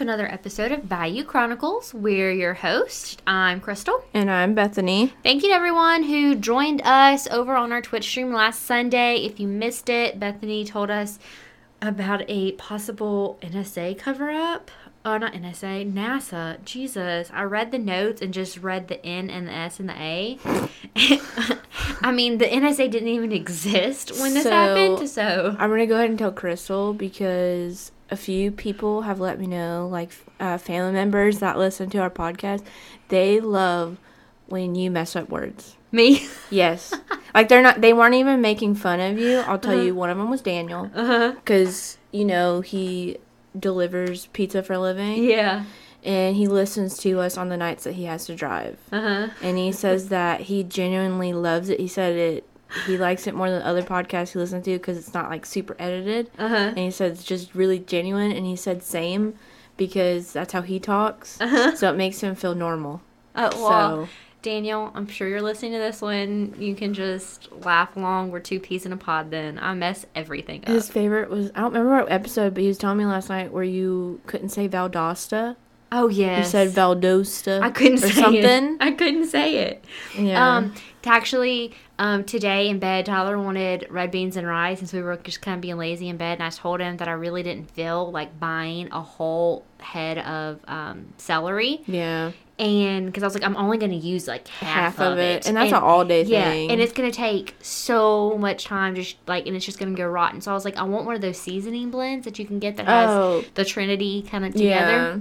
to another episode of Bayou Chronicles. We're your host. I'm Crystal. And I'm Bethany. Thank you to everyone who joined us over on our Twitch stream last Sunday. If you missed it, Bethany told us about a possible NSA cover up. Oh, not NSA, NASA. Jesus. I read the notes and just read the N and the S and the A. I mean, the NSA didn't even exist when this So, happened, so. I'm going to go ahead and tell Crystal because a few people have let me know, like uh, family members that listen to our podcast, they love when you mess up words. Me? Yes. like they're not, they weren't even making fun of you. I'll tell you, one of them was Daniel Uh huh. because, you know, he delivers pizza for a living Yeah. and he listens to us on the nights that he has to drive. Uh huh. and he says that he genuinely loves it. He said it. He likes it more than other podcasts he listens to because it's not like super edited. Uh huh. And he said it's just really genuine. And he said same because that's how he talks. Uh-huh. So it makes him feel normal. Uh, well, So Daniel, I'm sure you're listening to this one. You can just laugh along. We're two peas in a pod then. I mess everything up. his favorite was I don't remember what episode, but he was telling me last night where you couldn't say Valdosta. oh, yeah. You said Valdosta. I couldn't or say something. it. I couldn't say it. Yeah. Um, to actually, um, today in bed, Tyler wanted red beans and rice since we were just kind of being lazy in bed. And I told him that I really didn't feel like buying a whole head of um, celery. yeah. And because I was like, I'm only going to use like half, Half of it. And that's an all day yeah, thing. and it's gonna take so much time, just like, and it's just gonna go rotten. So I was like, I want one of those seasoning blends that you can get that has Oh. the Trinity kind of together. Yeah.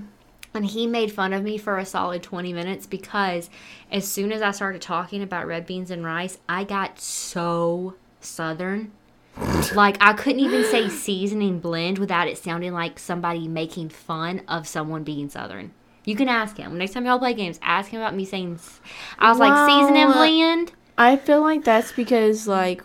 And he made fun of me for a solid 20 minutes because as soon as I started talking about red beans and rice, I got so southern. like I couldn't even say seasoning blend without it sounding like somebody making fun of someone being southern. You can ask him. Next time y'all play games, ask him about me saying I was like seasoning blend. I feel like that's because like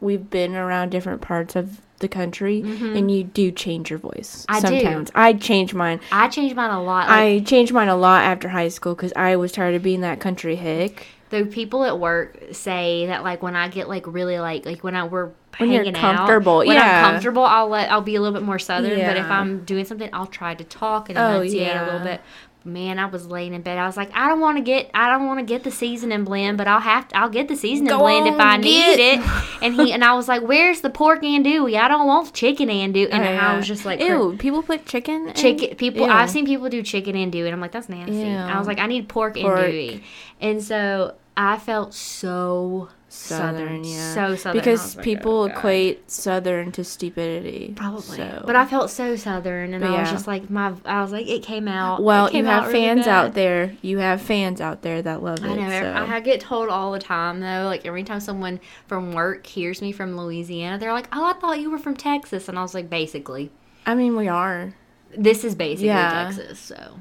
we've been around different parts of the country and you do change your voice Mm-hmm. I do. sometimes. I change mine. I change mine a lot. Like, I changed mine a lot after high school cuz I was tired of being that country hick. Though people at work say that like when I get like really like like when I we're When you're hanging comfortable, out, when yeah. I'm comfortable, I'll let I'll be a little bit more southern. But if I'm doing something, I'll try to talk and Oh, enunciate a little bit. Man, I was laying in bed. I was like, I don't want to get I don't want to get the seasoning blend, but I'll have to, I'll get the seasoning Go blend if I need it. it. And he and I was like, Where's the pork andouille? I don't want chicken andouille. And Oh, I was just like, ew, people put chicken in- chicken people Ew. I've seen people do chicken andouille and I'm like that's nasty. Ew. I was like I need pork, Pork. andouille. And so I felt so southern, southern, yeah. so southern because was like, oh, people oh, equate southern to stupidity. probably. So. But I felt so southern and But I was just like my I was like it came out. well, came you have out fans bad. out there. You have fans out there that love it. I know. so. I get told all the time though. Like every time someone from work hears me from Louisiana, they're like, "Oh, I thought you were from Texas," and I was like, "Basically, I mean, we are. this is basically Yeah. Texas." So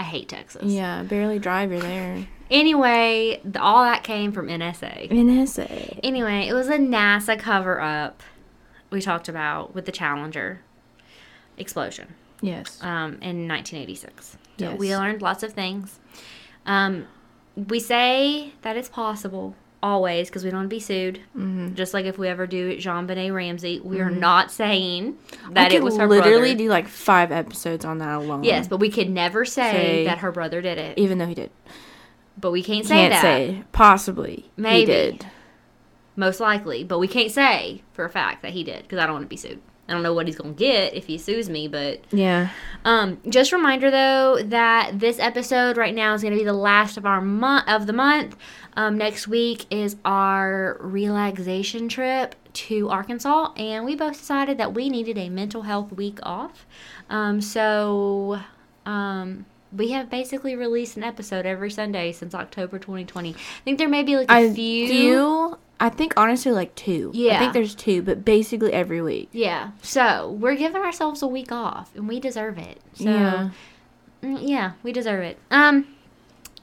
I hate Texas. Yeah, barely drive. You're there. Anyway, the, all that came from NSA. NSA. Anyway, it was a NASA cover up we talked about with the Challenger explosion Yes. um, in 1986. So Yes. we learned lots of things. Um, we say that it's possible always because we don't want to be sued. Mm-hmm. Just like if we ever do JonBenét Ramsey, we are not saying that it was her brother. literally brother. do like five episodes on that alone. yes, but we could never say, Say- that her brother did it. even though he did. But we can't say Can't that. say possibly Maybe. he did. Most likely, but we can't say for a fact that he did because I don't want to be sued. I don't know what he's gonna get if he sues me, but Yeah. um, just reminder though that this episode right now is gonna be the last of our month of the month. Um, next week is our relaxation trip to Arkansas, and we both decided that we needed a mental health week off. Um, so um, we have basically released an episode every Sunday since October 2020. I think there may be like a few. do. I think honestly like two. Yeah. I think there's two, but basically every week. Yeah. So we're giving ourselves a week off, and we deserve it. So Yeah. mm, yeah, we deserve it. Um,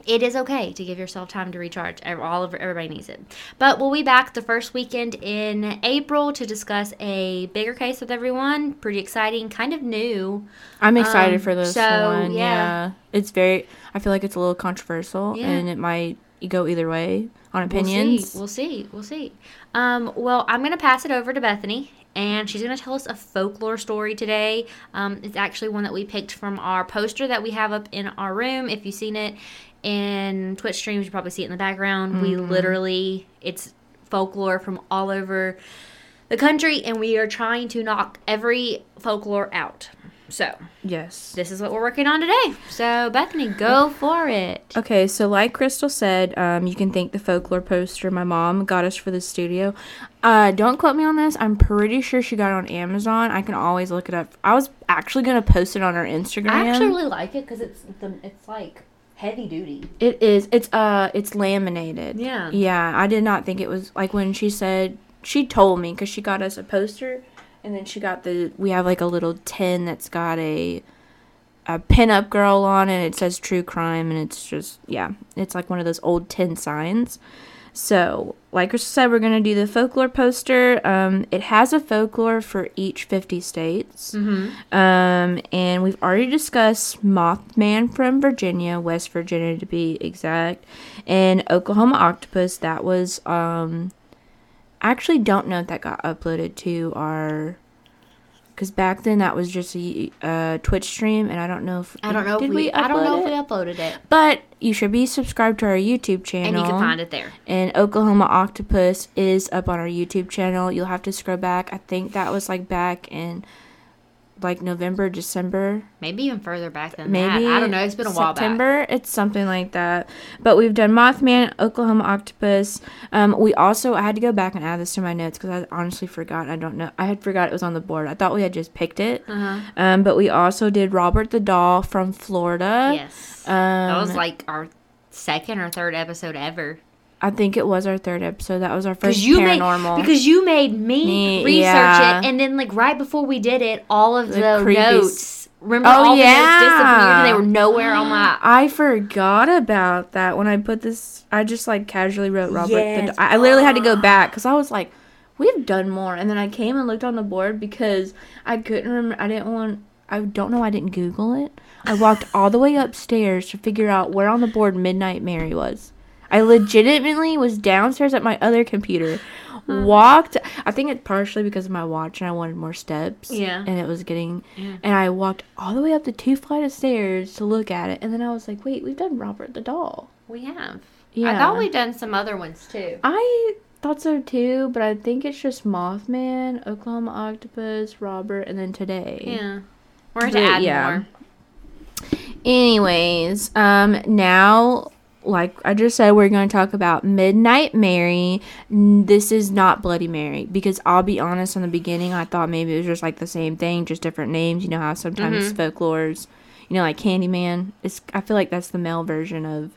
it is okay to give yourself time to recharge. All of everybody needs it. But we'll be back the first weekend in April to discuss a bigger case with everyone. Pretty exciting, kind of new. I'm excited Um, for this so, one. yeah. Yeah. It's very I feel like it's a little controversial Yeah. and it might go either way on opinions. We'll see. We'll see. We'll see. Um, well, I'm gonna pass it over to Bethany, and she's going to tell us a folklore story today. Um, it's actually one that we picked from our poster that we have up in our room. If you've seen it in Twitch streams, you probably see it in the background. We literally, it's folklore from all over the country, and we are trying to knock every folklore out. So, Yes. this is what we're working on today. So, Bethany, go for it. Okay, so like Crystal said, um, you can thank the folklore poster my mom got us for the studio. Uh, don't quote me on this. I'm pretty sure she got it on Amazon. I can always look it up. I was actually gonna post it on her Instagram. I actually really like it because it's the, it's like heavy duty. It is. It's uh. It's laminated. Yeah. Yeah. I did not think it was like when she said she told me because she got us a poster, and then she got the we have like a little tin that's got a a pinup girl on it. It says true crime, and it's just yeah. It's like one of those old tin signs. So, like I said, we're gonna do the folklore poster. Um, it has a folklore for each fifty states. Mm-hmm. Um, and we've already discussed Mothman from Virginia, West Virginia to be exact, and Oklahoma Octopus. That was, um, I actually don't know if that got uploaded to our, because back then that was just a uh, Twitch stream, and I don't know if I don't know did if we, I don't know if we uploaded it, But you should be subscribed to our YouTube channel. and you can find it there. And Oklahoma Octopus is up on our YouTube channel. You'll have to scroll back. I think that was like back in like November, December, Maybe even further back than maybe. that. I don't know. It's been a while back. September. It's something like that. But we've done Mothman, Oklahoma Octopus. Um, we also I had to go back and add this to my notes because I honestly forgot. I don't know. I had forgot it was on the board. I thought we had just picked it. Uh-huh. Um, but we also did Robert the Doll from Florida. Yes. Um, that was like our second or third episode ever. I think it was our third episode. That was our first you made paranormal. because you made me, Me, research yeah. it, and then like right before we did it, all of the, The notes. Remember, Oh, all the yeah. notes disappeared, and they were nowhere on my. I forgot about that when I put this. I just like casually wrote Robert. Yes. The, I I literally had to go back because I was like, we've done more. And then I came and looked on the board because I couldn't remember. I didn't want. I don't know. I didn't Google it. I walked all the way upstairs to figure out where on the board Midnight Mary was. I legitimately was downstairs at my other computer. Walked. I think it's partially because of my watch and I wanted more steps. Yeah. And it was getting. Yeah. And I walked all the way up the two flight of stairs to look at it. And then I was like, wait, we've done Robert the Doll. We have. Yeah. I thought we'd done some other ones too. I thought so too, but I think it's just Mothman, Oklahoma Octopus, Robert, and then today. Yeah. We're going to add yeah. more. Anyways, um, now, like I just said, we're going to talk about Midnight Mary. This is not Bloody Mary because I'll be honest. In the beginning, I thought maybe it was just like the same thing, just different names. You know how sometimes folklores, you know, like Candyman. It's I feel like that's the male version of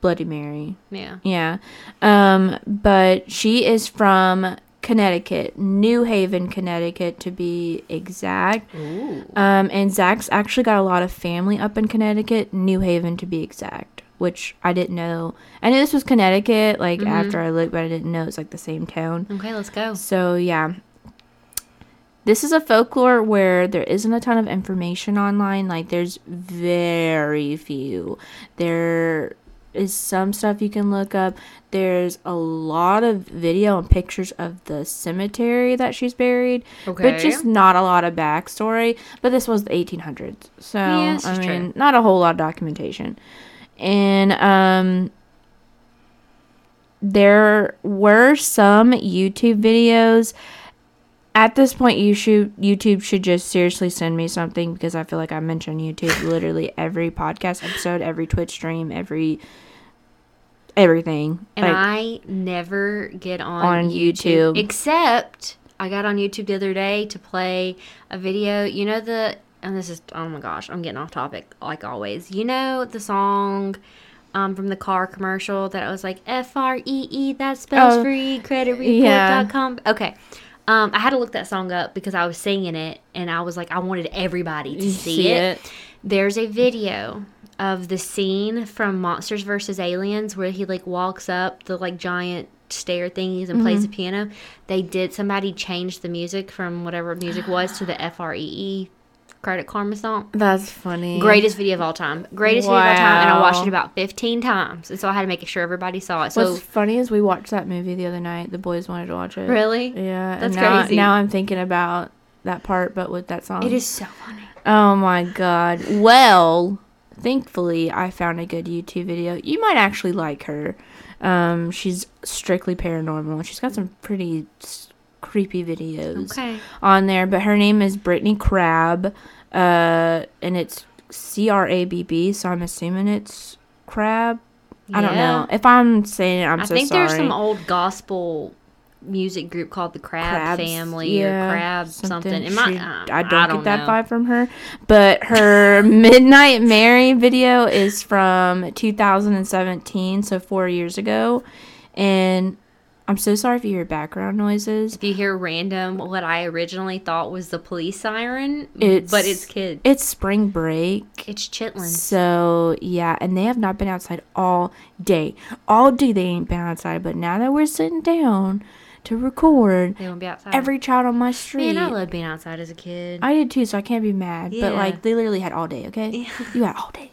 Bloody Mary. Yeah. Yeah. Um, but she is from Connecticut, New Haven, Connecticut to be exact. Ooh. Um, and Zach's actually got a lot of family up in Connecticut, New Haven to be exact, which I didn't know. I knew this was Connecticut, like mm-hmm. after I looked, but I didn't know it's like the same town. Okay, let's go. So yeah. This is a folklore where there isn't a ton of information online. Like there's very few. There is some stuff you can look up. There's a lot of video and pictures of the cemetery that she's buried, Okay. but just not a lot of backstory. But this was the 1800s, so Yeah, I is true. mean, not a whole lot of documentation. And um, there were some YouTube videos. At this point, you should YouTube should just seriously send me something because I feel like I mention YouTube literally every podcast episode, every Twitch stream, every everything. And Like, I never get on, On YouTube, YouTube. except I got on YouTube the other day to play a video. You know the and this is oh my gosh, I'm getting off topic like always. You know the song um, from the car commercial that was like F R E E that spells Oh, free credit yeah. report.com. Okay. Um, I had to look that song up because I was singing it and I was like I wanted everybody to see, see it. it. There's a video of the scene from Monsters vs. Aliens where he like walks up the like giant stair thingies and plays the piano. They did somebody change the music from whatever music was to the F R E E Credit Karma song. That's funny. Greatest video of all time. Greatest video of all time. And I watched it about 15 times. And so I had to make sure everybody saw it. So, What's funny is we watched that movie the other night. The boys wanted to watch it. really? Yeah. That's now, crazy. Now I'm thinking about that part, but with that song. It is so funny. Oh my god. Well, thankfully I found a good YouTube video. You might actually like her. Um, she's strictly paranormal. She's got some pretty creepy videos Okay. on there, but her name is Brittany Crabb, uh, and it's C R A B B. So I'm assuming it's Crab. I don't know if I'm saying it. I'm I so think sorry. there's some old gospel music group called the Crab Crabs, Family yeah, or Crab something. It might, She- uh, I don't get that know. vibe from her. But her Midnight Mary video is from 2017, so four years ago. And I'm so sorry if you hear background noises. If you hear random, what I originally thought was the police siren, It's but it's kids. It's spring break. It's chitlins. So yeah, and they have not been outside all day. All day they ain't been outside. But now that we're sitting down to record, They won't be outside. every child on my street. man, I loved being outside as a kid. I did too, so I can't be mad. But like they literally had all day, okay? You had all day.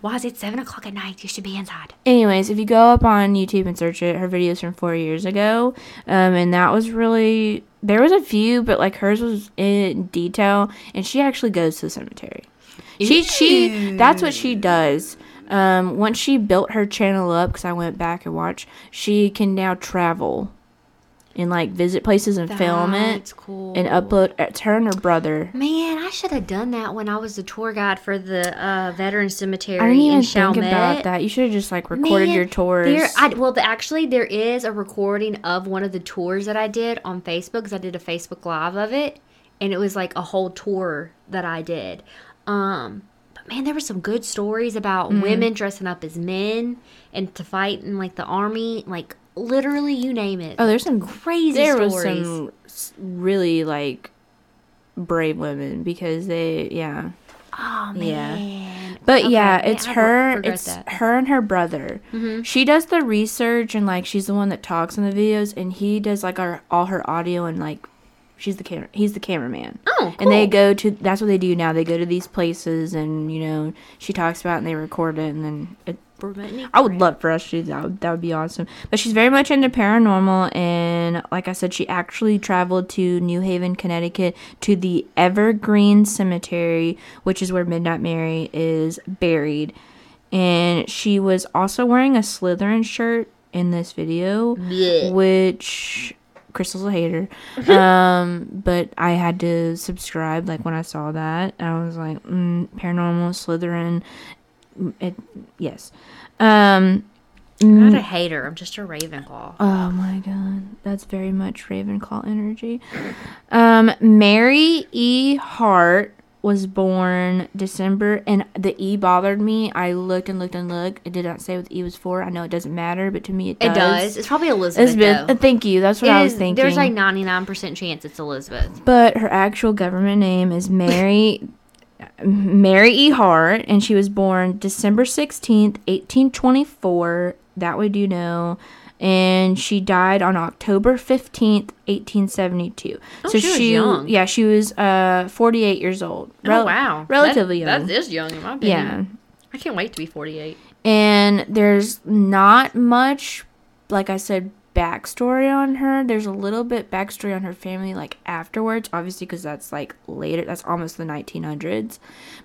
Why is it seven o'clock at night? You should be inside. Anyways, if you go up on YouTube and search it, her videos from four years ago, um, and that was really there was a few, but like hers was in detail, and she actually goes to the cemetery. She she that's what she does. Um, once she built her channel up, because I went back and watched, she can now travel and like visit places and film it That's cool. and upload. at Turner brother. Man, I should have done that when I was the tour guide for the uh, veteran cemetery I didn't even in think Chalmette. about that. You should have just like recorded Man, your tours. There, I, well, the, actually, there is a recording of one of the tours that I did on Facebook because I did a Facebook Live of it, and it was like a whole tour that I did. Um, but man, there were some good stories about Mm-hmm. women dressing up as men and to fight in like the army, like literally, you name it. oh, there's some crazy there stories. was some really like brave women because they yeah oh man. yeah. but Okay, yeah it's I her it's that. Mm-hmm. her and her brother she does the research and like she's the one that talks in the videos and he does like our all her audio and like she's the camera he's the cameraman Oh, and they go to that's what they do now they go to these places and you know she talks about it and they record it and then it, Brittany I would love for us to do that. Would- That would be awesome. But she's very much into paranormal, and like I said, she actually traveled to New Haven, Connecticut, to the Evergreen Cemetery, which is where Midnight Mary is buried. And she was also wearing a Slytherin shirt in this video, Blech. which Crystal's a hater. um, but I had to subscribe. Like when I saw that, I was like, mm, paranormal Slytherin. Mm, It, yes. Um, I'm not a hater. I'm just a Ravenclaw. Oh my god, that's very much Ravenclaw energy. Um, Mary E. Hart was born December, and the E bothered me. I looked and looked and looked. It did not say what the E was for. I know it doesn't matter, but to me it does. It does. It's probably Elizabeth. Elizabeth, though. uh, thank you. That's what It I was is- thinking. There's like 99% chance it's Elizabeth. but her actual government name is Mary Mary E. Hart, and she was born December 16th, 1824. That we do know. And she died on October 15th, 1872. Oh, she was young. Yeah, she was uh 48 years old. Rel- oh, wow. Relatively that, young. That is young in my yeah. I can't wait to be 48. And there's not much, like I said, backstory on her. There's a little bit backstory on her family, like afterwards, obviously, because that's like later. That's almost the 1900s.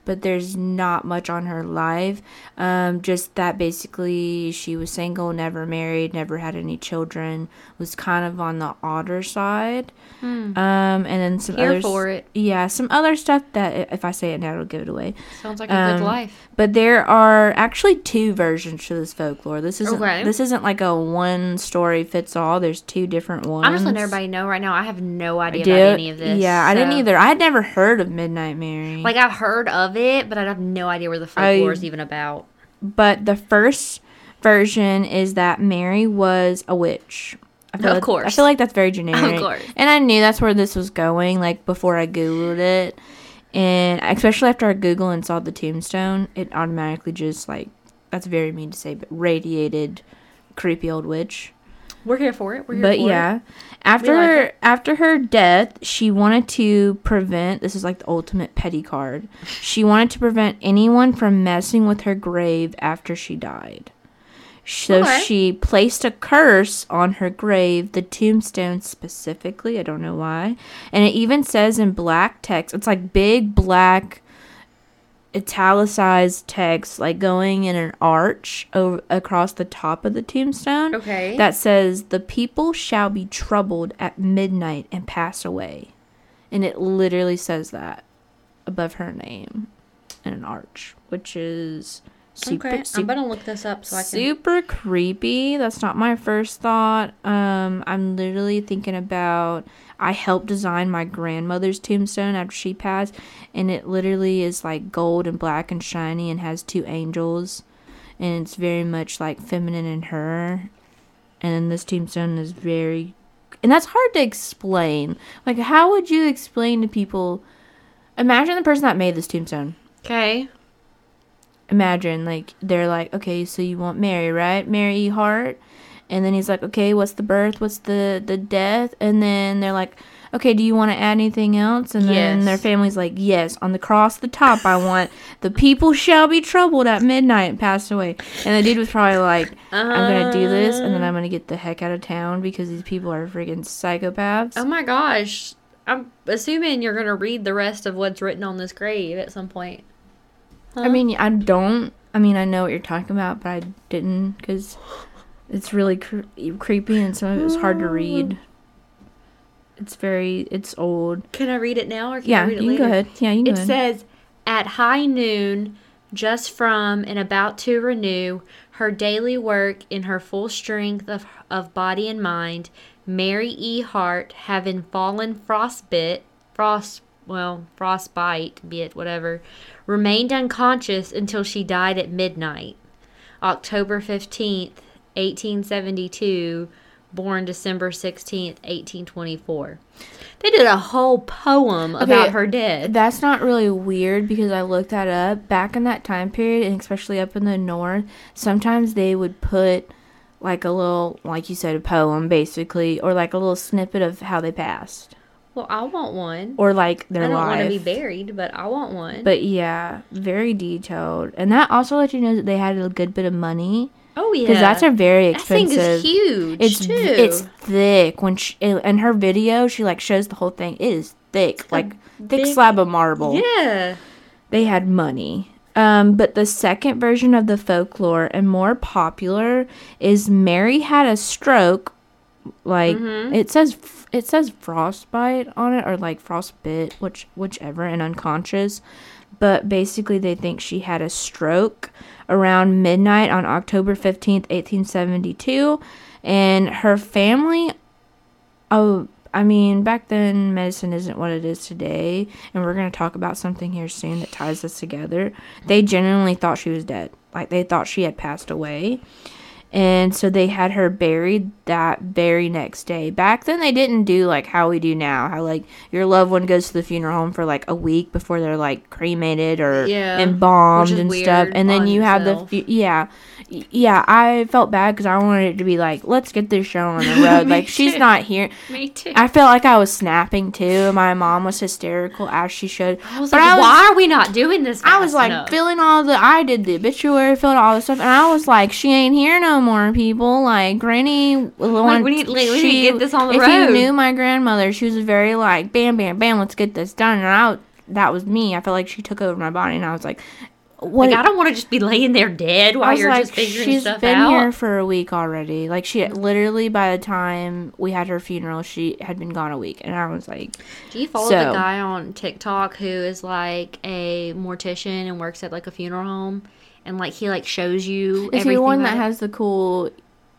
But there's not much on her life. Um, just that basically she was single, never married, never had any children, was kind of on the odder side. Um, and then some. Here other for it. Yeah, some other stuff that if I say it now, it'll give it away. Sounds like a Um, good life. But there are actually two versions to this folklore. This isn't Okay. this isn't like a one story fits all. There's two different ones. I'm just letting everybody know right now. I have no idea Do- about any of this. Yeah, I didn't either. I had never heard of Midnight Mary. Like I've heard of it, but I have no idea where the folklore I- is even about. but the first version is that Mary was a witch. I feel Of like- I feel like that's very generic. Of course. And I knew that's where this was going, like before I Googled it. And especially after I Googled and saw the tombstone, it automatically just like that's very mean to say, but radiated creepy old witch. We're here for it. We're here but for yeah, it. after like her after her death, she wanted to prevent. This is like the ultimate petty card. She wanted to prevent anyone from messing with her grave after she died. So Okay. she placed a curse on her grave, the tombstone specifically. I don't know why, and it even says in black text. It's like big black italicized text, like going in an arch over across the top of the tombstone Okay. that says, The people shall be troubled at midnight and pass away. And it literally says that above her name in an arch, which is super, okay. I'm gonna look this up so I can. super creepy. That's not my first thought. Um, I'm literally thinking about. I helped design my grandmother's tombstone after she passed, and it literally is like gold and black and shiny and has two angels, and it's very much like feminine in her. And then this tombstone is very, and that's hard to explain. Like, how would you explain to people? Imagine the person that made this tombstone Okay. imagine like they're like okay so you want mary right mary E. hart and then he's like okay what's the birth what's the the death and then they're like okay do you want to add anything else and then Yes. their family's like yes on the cross the top i want the people shall be troubled at midnight and pass away and the dude was probably like i'm gonna do this and then i'm gonna get the heck out of town because these people are freaking psychopaths Oh my gosh. I'm assuming you're gonna read the rest of what's written on this grave at some point. I mean, I don't. I mean, I know what you're talking about, but I didn't because it's really cre- creepy and some of it was hard to read. Mm. It's very, it's old. Can I read it now or can I Yeah, read you it can later? go ahead. Yeah, you can It go ahead. says, at high noon, just from and about to renew her daily work in her full strength of, of body and mind, Mary E. Hart, having fallen frostbit, frost, well, frostbite, be it whatever, remained unconscious until she died at midnight. October 15th, 1872, born December 16th, 1824. They did a whole poem about her death. That's not really weird because I looked that up. Back in that time period, and especially up in the north, sometimes they would put like a little, like you said, a poem basically, or like a little snippet of how they passed, Well, I want one. or like their I don't want to be buried, but I want one. But yeah, very detailed, and that also let you know that they had a good bit of money oh yeah, because that's a very expensive. that thing is huge It's too. it's thick. When she in her video, she like shows the whole thing. It is thick, like thick big- slab of marble. yeah. They had money. Um, but the second version of the folklore and more popular is Mary had a stroke. Like Mm-hmm. it says, it says frostbite on it or like frostbit, which whichever, and unconscious. But basically, they think she had a stroke around midnight on October fifteenth, eighteen seventy two, and her family Oh, I mean, back then medicine isn't what it is today, and we're going to talk about something here soon that ties us together. They genuinely thought she was dead. Like they thought she had passed away. And so they had her buried that very next day. Back then they didn't do like how we do now, how like your loved one goes to the funeral home for like a week before they're like cremated or Yeah, embalmed and stuff. And then you have the fu- yeah. Yeah, I felt bad cuz I wanted it to be like, let's get this show on the road. Like she's too. not here. Me too. I felt like I was snapping too. and My mom was hysterical as she should. I was but like, I was, why are we not doing this? I was like enough? filling all the. I did the obituary, filled all the stuff, and I was like, she ain't here no more, people. Like Granny, one- we need- like, we need to get this on the if road. you knew my grandmother, she was very like, bam, bam, bam, let's get this done. And I, that was me. I felt like she took over my body, and I was like, what? like, I don't want to just be laying there dead while you're like, just figuring she's stuff been out. here for a week already. Like she mm-hmm. literally, by the time we had her funeral, she had been gone a week, and I was like, Do you follow So- the guy on TikTok who is like a mortician and works at like a funeral home, and like he like shows you Is he the one that it? has the cool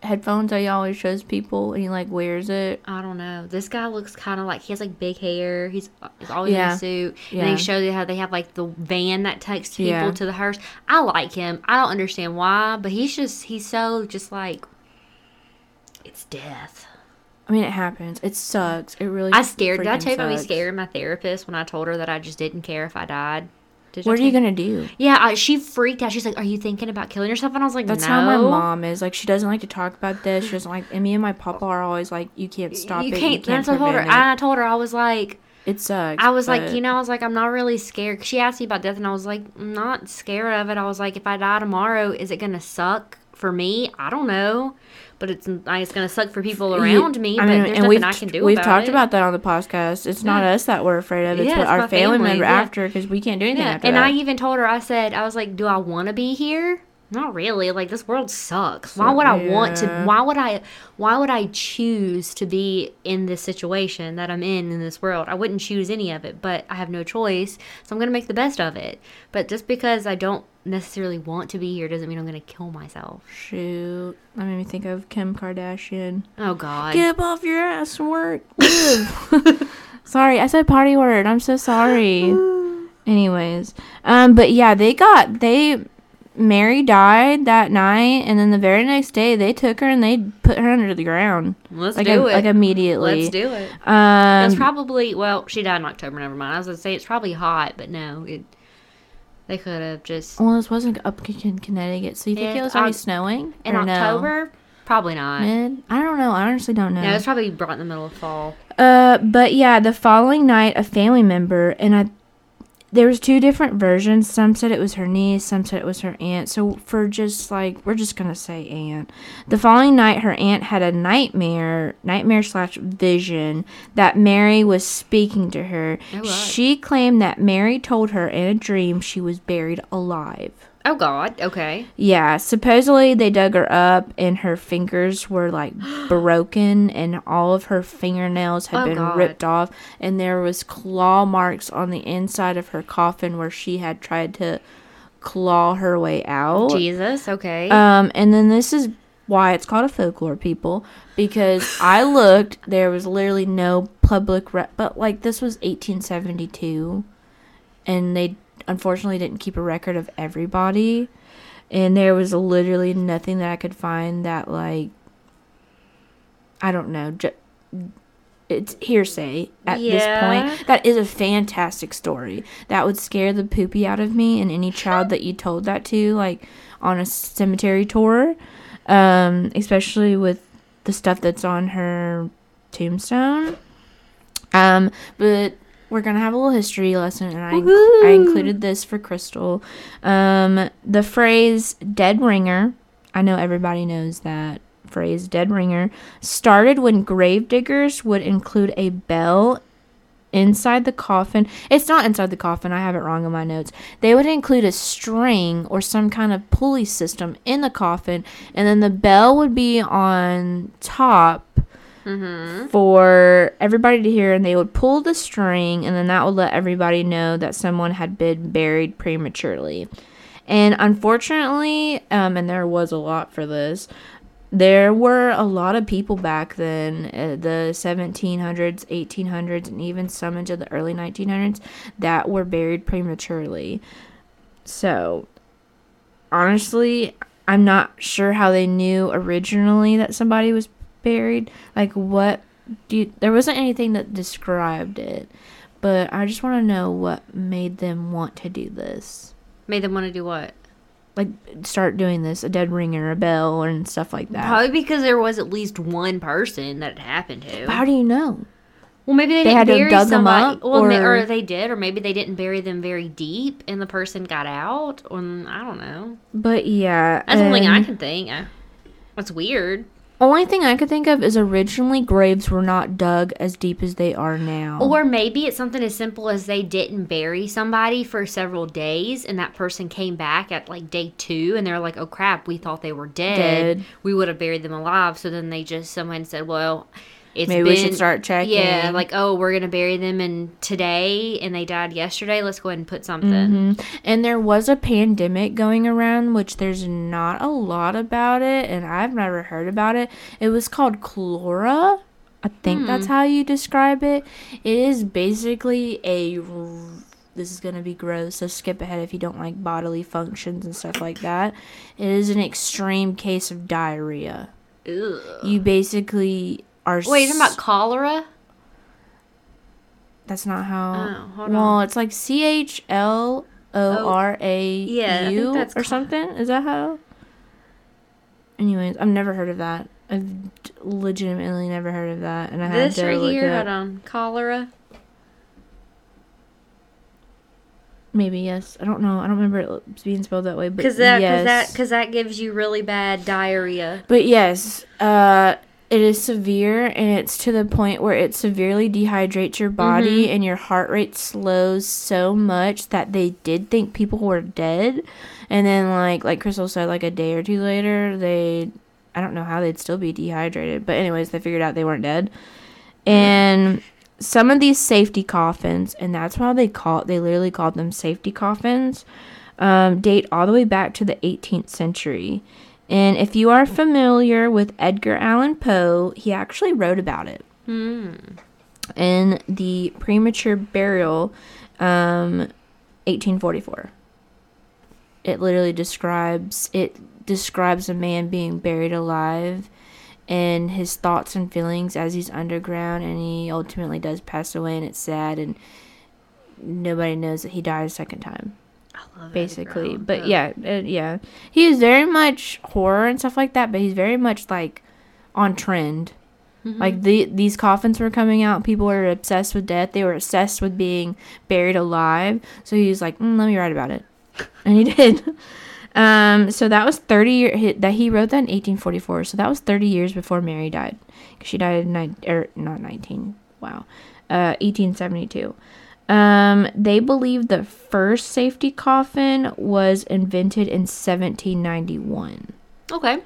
headphones that he always shows people and he like wears it? I don't know. This guy looks kind of like he has like big hair. He's, he's always in a suit. And Yeah. they show you how they have like the van that takes people Yeah. to the hearse. I like him. I don't understand why, but he's just he's so just like it's death. I mean, it happens. It sucks. It really. I scared. Did I tell you about me scared my therapist when I told her that I just didn't care if I died? Did What are you gonna do? Yeah, I, she freaked out. She's like, "Are you thinking about killing yourself?" And I was like, That's "No." how my mom is. Like she doesn't like to talk about this. She doesn't like. And me and my papa are always like, you can't stop you it. can't. you can't that's I told her. it. I told her I was like, it sucks. I was like, you know, I was like, I'm not really scared. She asked me about death, and I was like, I'm not scared of it. I was like, if I die tomorrow, is it gonna suck for me? I don't know, but it's it's gonna suck for people around me. but there's nothing I can do. we've about talked it. about that on the podcast. It's not Yeah. us that we're afraid of. It's Yeah, what it's our family, family, member yeah. after because we can't do anything Yeah, and that. I even told her, I said, I was like, do I want to be here? Not really. Like this world sucks. Why would I want to? Why would I? Why would I choose to be in this situation that I'm in in this world? I wouldn't choose any of it, but I have no choice, so I'm gonna make the best of it. But just because I don't necessarily want to be here doesn't mean I'm gonna kill myself. Shoot, that made me think of Kim Kardashian. Oh God. Get up off your ass and work. Sorry, I said party word. I'm so sorry. Anyways, um, but yeah, they got they. Mary died that night, and then the very next day they took her and they put her under the ground, Let's like do a- it. like immediately. Let's do it. Um, it's probably well, she died in October. Never mind. I was gonna say it's probably hot, but no, it. They could have just well, this wasn't up in Connecticut, so you think it was already snowing in or no? October. Probably not. Mid? I don't know. I honestly don't know. No, it's probably brought in the middle of fall. Uh, but yeah, the following night, a family member and I, there was two different versions. Some said it was her niece, some said it was her aunt. So for just like we're just gonna say aunt. The following night, her aunt had a nightmare, nightmare slash vision that Mary was speaking to her. She claimed that Mary told her in a dream she was buried alive. Oh God. Okay. Yeah, supposedly they dug her up and her fingers were like broken and all of her fingernails had Oh, been God. ripped off and there was claw marks on the inside of her coffin where she had tried to claw her way out. Jesus. Okay. Um and then this is why it's called a folklore people because I looked there was literally no public re- but like this was 1872 and they unfortunately didn't keep a record of everybody. And there was literally nothing that I could find that like I don't know ju- it's hearsay at Yeah. this point. That is a fantastic story. That would scare the poopy out of me and any child that you told that to like on a cemetery tour. Um especially with the stuff that's on her tombstone. Um but we're gonna have a little history lesson and I, inc- I included this for crystal um the phrase dead ringer i know everybody knows that phrase dead ringer started when grave diggers would include a bell inside the coffin. It's not inside the coffin. I have it wrong in my notes. They would include a string or some kind of pulley system in the coffin, and then the bell would be on top mm-hmm. for everybody to hear, and they would pull the string, and then that would let everybody know that someone had been buried prematurely. And unfortunately, um, and there was a lot for this, there were a lot of people back then, uh, the 1700s, 1800s, and even some into the early 1900s, that were buried prematurely. So, honestly, I'm not sure how they knew originally that somebody was buried. Like, what do you, there wasn't anything that described it, but I just want to know what made them want to do this. Made them want to do what? Like, start doing this, a dead ringer, a bell, and stuff like that. Probably because there was at least one person that it happened to. But how do you know? Well, maybe they, They didn't had to dug somebody. up, well, or- or they did, or maybe they didn't bury them very deep, and the person got out. Or I don't know. But yeah, That's only thing I can think. I, that's weird. Only thing I could think of is originally graves were not dug as deep as they are now. Or maybe it's something as simple as they didn't bury somebody for several days, and that person came back at like day two, and they're like, "Oh crap, we thought they were dead. Dead. We would have buried them alive." So then they just someone said, "Well." It's Maybe been, we should start checking. Yeah, like oh, we're gonna bury them in today, and they died yesterday. Let's go ahead and put something. Mhm. And there was a pandemic going around, which there's not a lot about it, and I've never heard about it. It was called chlora. I think that's how you describe it. It is basically a. This is gonna be gross, so skip ahead if you don't like bodily functions and stuff like that. It is an extreme case of diarrhea. You basically are. Wait, you're talking about cholera? That's not how. Oh, hold well, on. it's like C H L O R A Yeah, I think U or something. Is that how? Anyways, I've never heard of that. I've legitimately never heard of that, and I had This to right look here, hold on, cholera. Maybe yes. I don't know. I don't remember it being spelled that way, but Because that, yes. cause that, because that gives you really bad diarrhea. But yes, uh, it is severe, and it's to the point where it severely dehydrates your body, Mm-hmm. and your heart rate slows so much that they did think people were dead, and then like like Crystal said, like a day or two later, they, I don't know how they'd still be dehydrated, but anyways, they figured out they weren't dead, and some of these safety coffins, and that's why they call they literally called them safety coffins, um, date all the way back to the 18th century. And if you are familiar with Edgar Allan Poe, he actually wrote about it Hmm. in the premature burial, um, 1844. It literally describes it describes a man being buried alive and his thoughts and feelings as he's underground and he ultimately does pass away and it's sad and nobody knows that he died a second time I love it, basically. But Ugh. yeah, uh, yeah, he is very much horror and stuff like that. But he's very much like on trend. Mm-hmm. Like the these coffins were coming out, people were obsessed with death. They were obsessed with being buried alive. So he was like, mm, "Let me write about it," and he did. Um, so that was thirty year he, that he wrote that in eighteen forty four. So that was thirty years before Mary died. she died in nine or not nineteen. Wow, uh, eighteen seventy two. Um, they believe the first safety coffin was invented in 1791. Okay.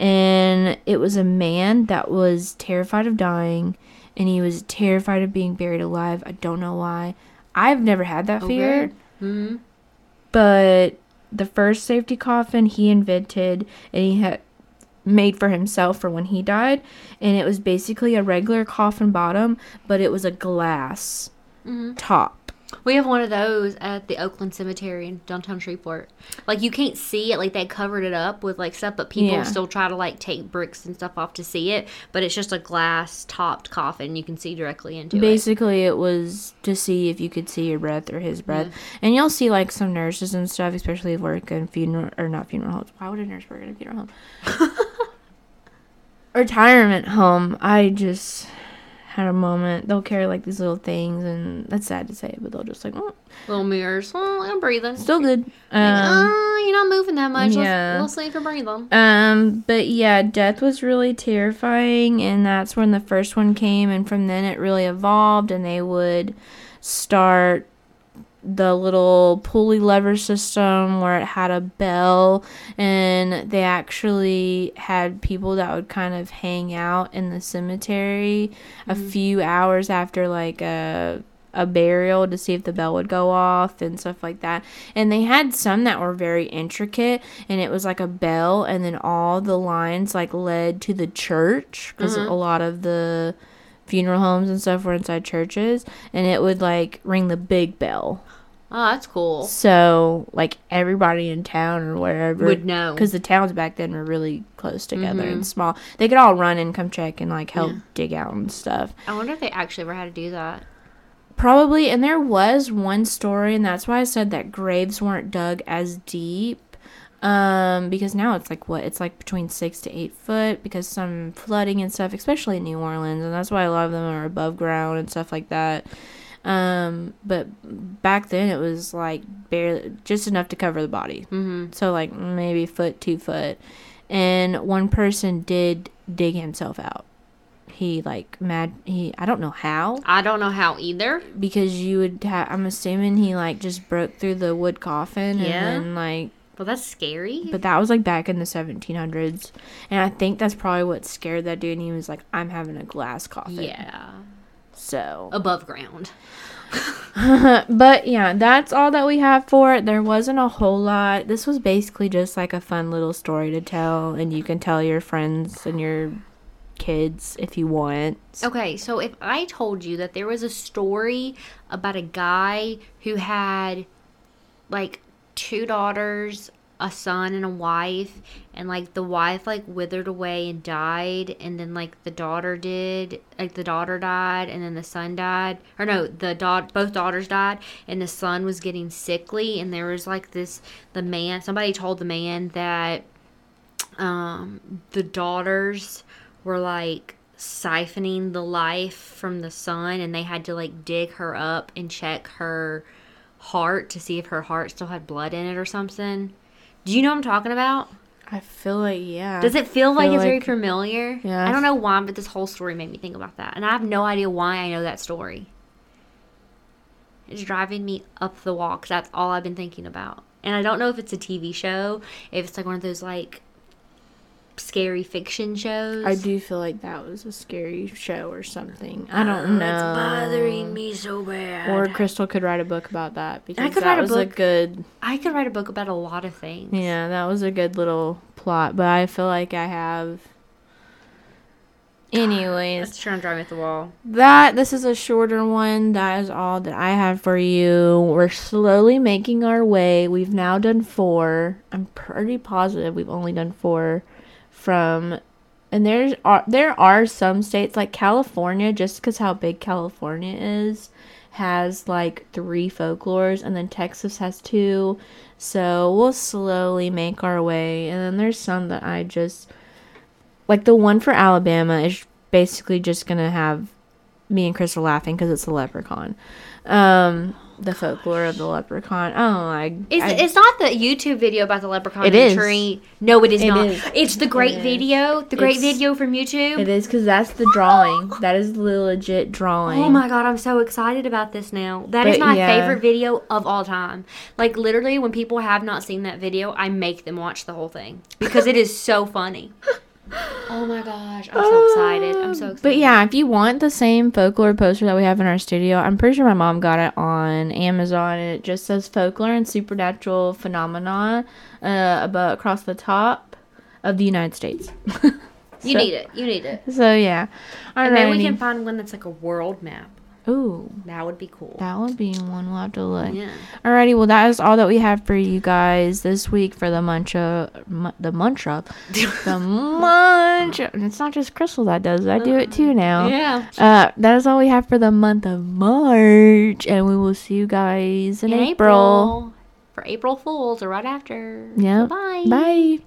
And it was a man that was terrified of dying and he was terrified of being buried alive. I don't know why. I've never had that fear, hmm but the first safety coffin he invented and he had made for himself for when he died and it was basically a regular coffin bottom, but it was a glass hmm top. We have one of those at the Oakland Cemetery in downtown Shreveport. Like you can't see it, like they covered it up with like stuff, but people Yeah. still try to like take bricks and stuff off to see it. But it's just a glass topped coffin. You can see directly into it. Basically, it was to see if you could see your breath or his breath. And you'll see like some nurses and stuff, especially if work in funeral or not funeral homes. Why would a nurse work in a funeral home? Retirement home. I just had a moment. They'll carry like these little things, and that's sad to say, but they'll just like, oh, Little mirrors. Oh, I'm breathing. still good. Like, Um, "Uh, you're not moving that much. yeah. Let's, see if you're breathing. Um, but yeah, death was really terrifying, and that's when the first one came, and from then it really evolved, and they would start the little pulley lever system where it had a bell, and they actually had people that would kind of hang out in the cemetery a mm-hmm. few hours after like a a burial to see if the bell would go off and stuff like that. And they had some that were very intricate and it was like a bell and then all the lines like led to the church because mm-hmm. a lot of the funeral homes and stuff were inside churches and it would like ring the big bell. Oh, that's cool. So like everybody in town or wherever Would know. because the towns back then were really close together and small. They could all run and come check and like help Yeah. dig out and stuff. I wonder if they actually ever had to do that. Probably, and there was one story, and that's why I said that graves weren't dug as deep. Um, because now it's like what? It's like between six to eight foot because some flooding and stuff, especially in New Orleans, and that's why a lot of them are above ground and stuff like that. Um, but back then it was like barely just enough to cover the body. Mm-hmm. So like maybe foot, two foot, and one person did dig himself out. He like mad. He I don't know how I don't know how either. because you would have i'm assuming he like just broke through the wood coffin Yeah. and then like Well, that's scary. but that was like back in the 1700s and i think that's probably what scared that dude and he was like i'm having a glass coffin yeah, so. Above ground. but yeah that's all that we have for it. There wasn't a whole lot. This was basically just like a fun little story to tell and you can tell your friends and your kids if you want. Okay, so if I told you that there was a story about a guy who had like two daughters a son and a wife and like the wife like withered away and died and then like the daughter did like the daughter died and then the son died or no the daughter both daughters died and the son was getting sickly and there was like this the man somebody told the man that um the daughters were like siphoning the life from the son and they had to like dig her up and check her heart to see if her heart still had blood in it or something. Do you know what I'm talking about? I feel like yeah. Does it feel like feel it's very familiar? Yeah. I don't know why, but this whole story made me think about that. And I have no idea why I know that story. It's driving me up the wall because that's all I've been thinking about. And I don't know if it's a TV show, if it's like one of those like scary fiction shows. I do feel like that was a scary show or something. I oh, don't know. It's bothering me so bad. Or Crystal could write a book about that because I could that write a was a book. good. I could write a book about a lot of things. Yeah, that was a good little plot. But I feel like I have. Anyways, It's trying to drive me at the wall. that this is a shorter one. That is all that I have for you. We're slowly making our way. We've now done four. I'm pretty positive we've only done four from and there's are there are some states like California just cuz how big California is has like 3 folklores and then Texas has 2. So we'll slowly make our way and then there's some that I just like the one for Alabama is basically just gonna have me and Crystal laughing because it's a leprechaun. Um, the folklore of the leprechaun. Oh, I, It's, I- it's not the YouTube video about the leprechaun It is. tree. No, it is It not. is. It's the great is. video. The great It's- video from YouTube. it is because that's the drawing. That is the legit drawing. Oh my god, I'm so excited about this now. That is But, my yeah. favorite video of all time. Like literally when people have not seen that video, I make them watch the whole thing because it is so funny. Oh my gosh, I'm so excited. I'm so excited. But yeah, if you want the same folklore poster that we have in our studio, I'm pretty sure my mom got it on Amazon, and it just says folklore and supernatural phenomena uh, about across the top of the United States. you need it. You need it. So yeah, And then we can find one that's like a world map. Ooh, That would be cool. that would be one we'll have to look. Yeah. Alrighty, well that is all that we have for you guys this week for the muncha, mu- the muncha, the munch. It's not just Crystal that does it. I do it too now. Yeah. Uh, that is all we have for the month of March, and we will see you guys in, In April. April. For April Fools or right after. Yeah. Bye. Bye.